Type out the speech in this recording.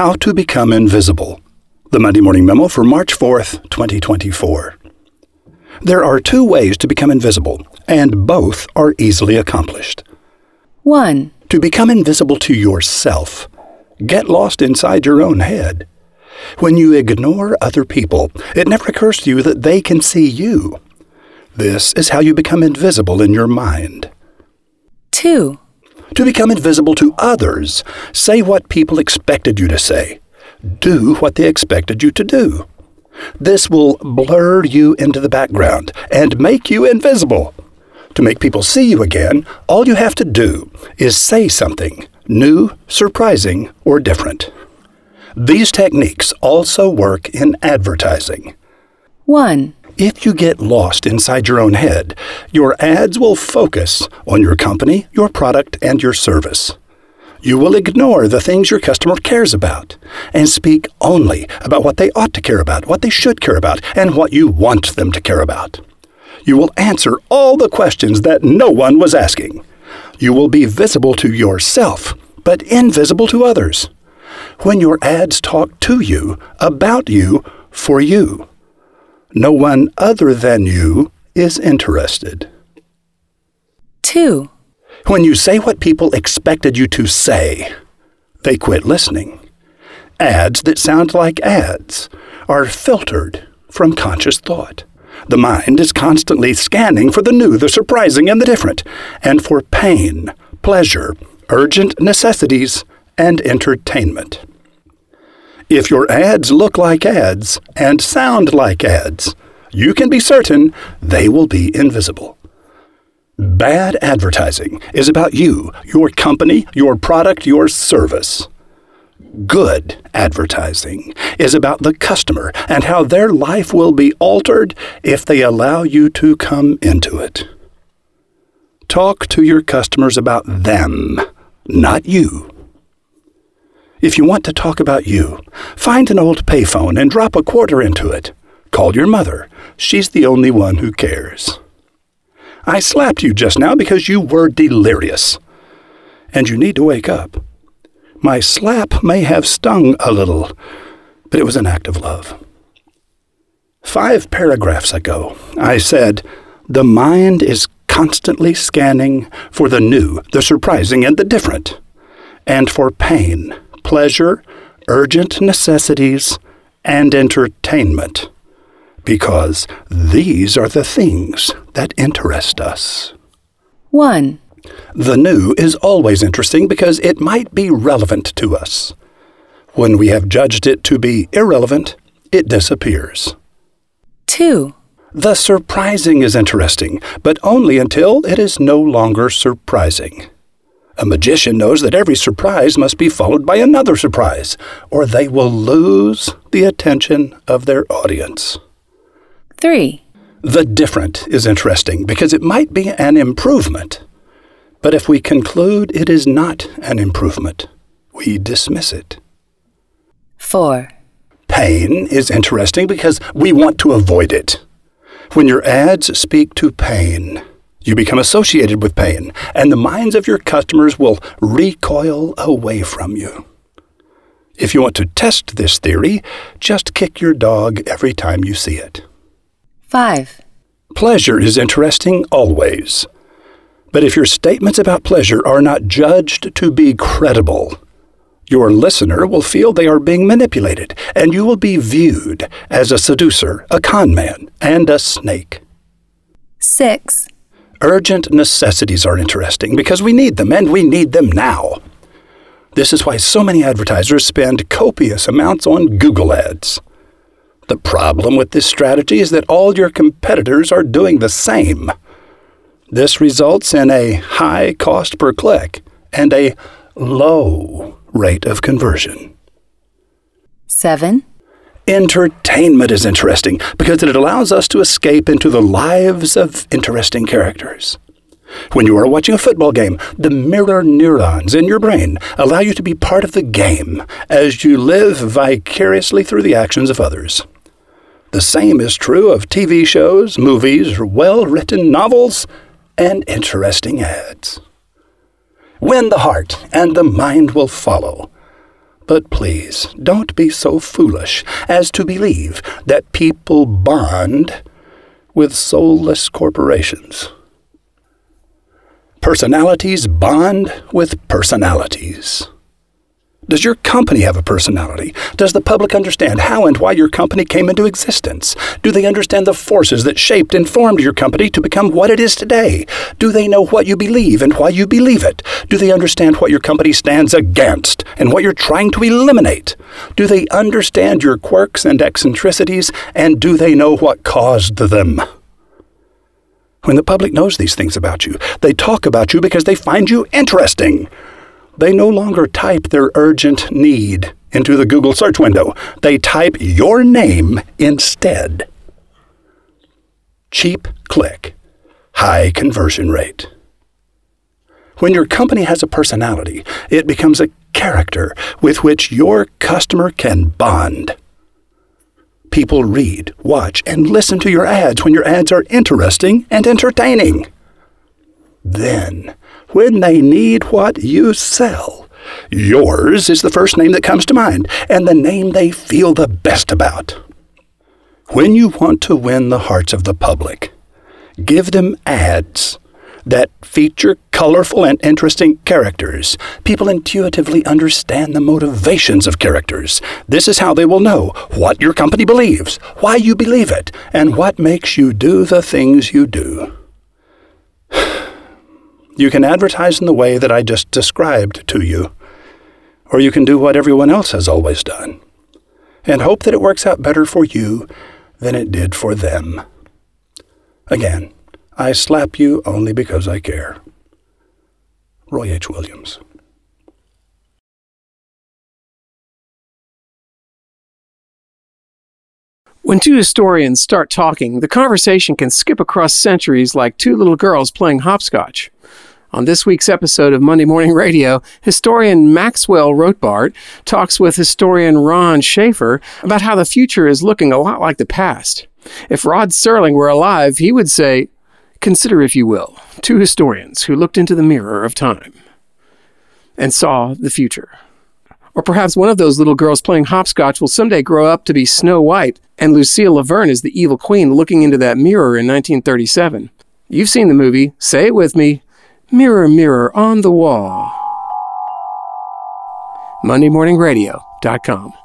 How to Become Invisible. The Monday Morning Memo for March 4th, 2024. There are two ways to become invisible, and both are easily accomplished. 1. To become invisible to yourself, get lost inside your own head. When you ignore other people, it never occurs to you that they can see you. This is how you become invisible in your mind. 2. To become invisible to others, say what people expected you to say. Do what they expected you to do. This will blur you into the background and make you invisible. To make people see you again, all you have to do is say something new, surprising, or different. These techniques also work in advertising. 1. If you get lost inside your own head, your ads will focus on your company, your product, and your service. You will ignore the things your customer cares about and speak only about what they ought to care about, what they should care about, and what you want them to care about. You will answer all the questions that no one was asking. You will be visible to yourself, but invisible to others. When your ads talk to you, about you, for you. No one other than you is interested. 2. When you say what people expected you to say, they quit listening. Ads that sound like ads are filtered from conscious thought. The mind is constantly scanning for the new, the surprising, and the different, and for pain, pleasure, urgent necessities, and entertainment. If your ads look like ads and sound like ads, you can be certain they will be invisible. Bad advertising is about you, your company, your product, your service. Good advertising is about the customer and how their life will be altered if they allow you to come into it. Talk to your customers about them, not you. If you want to talk about you, find an old payphone and drop a quarter into it. Call your mother. She's the only one who cares. I slapped you just now because you were delirious. And you need to wake up. My slap may have stung a little, but it was an act of love. Five paragraphs ago, I said, The mind is constantly scanning for the new, the surprising, and the different, and for pain pleasure, urgent necessities, and entertainment, because these are the things that interest us. 1. The new is always interesting because it might be relevant to us. When we have judged it to be irrelevant, it disappears. 2. The surprising is interesting, but only until it is no longer surprising. A magician knows that every surprise must be followed by another surprise, or they will lose the attention of their audience. 3. The different is interesting because it might be an improvement. But if we conclude it is not an improvement, we dismiss it. 4. Pain is interesting because we want to avoid it. When your ads speak to pain, you become associated with pain, and the minds of your customers will recoil away from you. If you want to test this theory, just kick your dog every time you see it. 5. Pleasure is interesting always. But if your statements about pleasure are not judged to be credible, your listener will feel they are being manipulated, and you will be viewed as a seducer, a conman, and a snake. 6. Urgent necessities are interesting because we need them, and we need them now. This is why so many advertisers spend copious amounts on Google ads. The problem with this strategy is that all your competitors are doing the same. This results in a high cost per click and a low rate of conversion. 7. Entertainment is interesting because it allows us to escape into the lives of interesting characters. When you are watching a football game, the mirror neurons in your brain allow you to be part of the game as you live vicariously through the actions of others. The same is true of TV shows, movies, well written novels, and interesting ads. Win the heart, and the mind will follow. But please, don't be so foolish as to believe that people bond with soulless corporations. Personalities bond with personalities. Does your company have a personality? Does the public understand how and why your company came into existence? Do they understand the forces that shaped and formed your company to become what it is today? Do they know what you believe and why you believe it? Do they understand what your company stands against and what you're trying to eliminate? Do they understand your quirks and eccentricities and do they know what caused them? When the public knows these things about you, they talk about you because they find you interesting. They no longer type their urgent need into the Google search window. They type your name instead. Cheap click, high conversion rate. When your company has a personality, it becomes a character with which your customer can bond. People read, watch, and listen to your ads when your ads are interesting and entertaining. Then, when they need what you sell, yours is the first name that comes to mind and the name they feel the best about. When you want to win the hearts of the public, give them ads that feature colorful and interesting characters. People intuitively understand the motivations of characters. This is how they will know what your company believes, why you believe it, and what makes you do the things you do. You can advertise in the way that I just described to you, or you can do what everyone else has always done and hope that it works out better for you than it did for them. Again, I slap you only because I care. Roy H. Williams. When two historians start talking, the conversation can skip across centuries like two little girls playing hopscotch. On this week's episode of Monday Morning Radio, historian Maxwell Rothbart talks with historian Ron Schaefer about how the future is looking a lot like the past. If Rod Serling were alive, he would say, Consider, if you will, two historians who looked into the mirror of time and saw the future. Or perhaps one of those little girls playing hopscotch will someday grow up to be Snow White, and Lucille La Verne is the evil queen looking into that mirror in 1937. You've seen the movie. Say it with me. Mirror, mirror on the wall. MondayMorningRadio.com.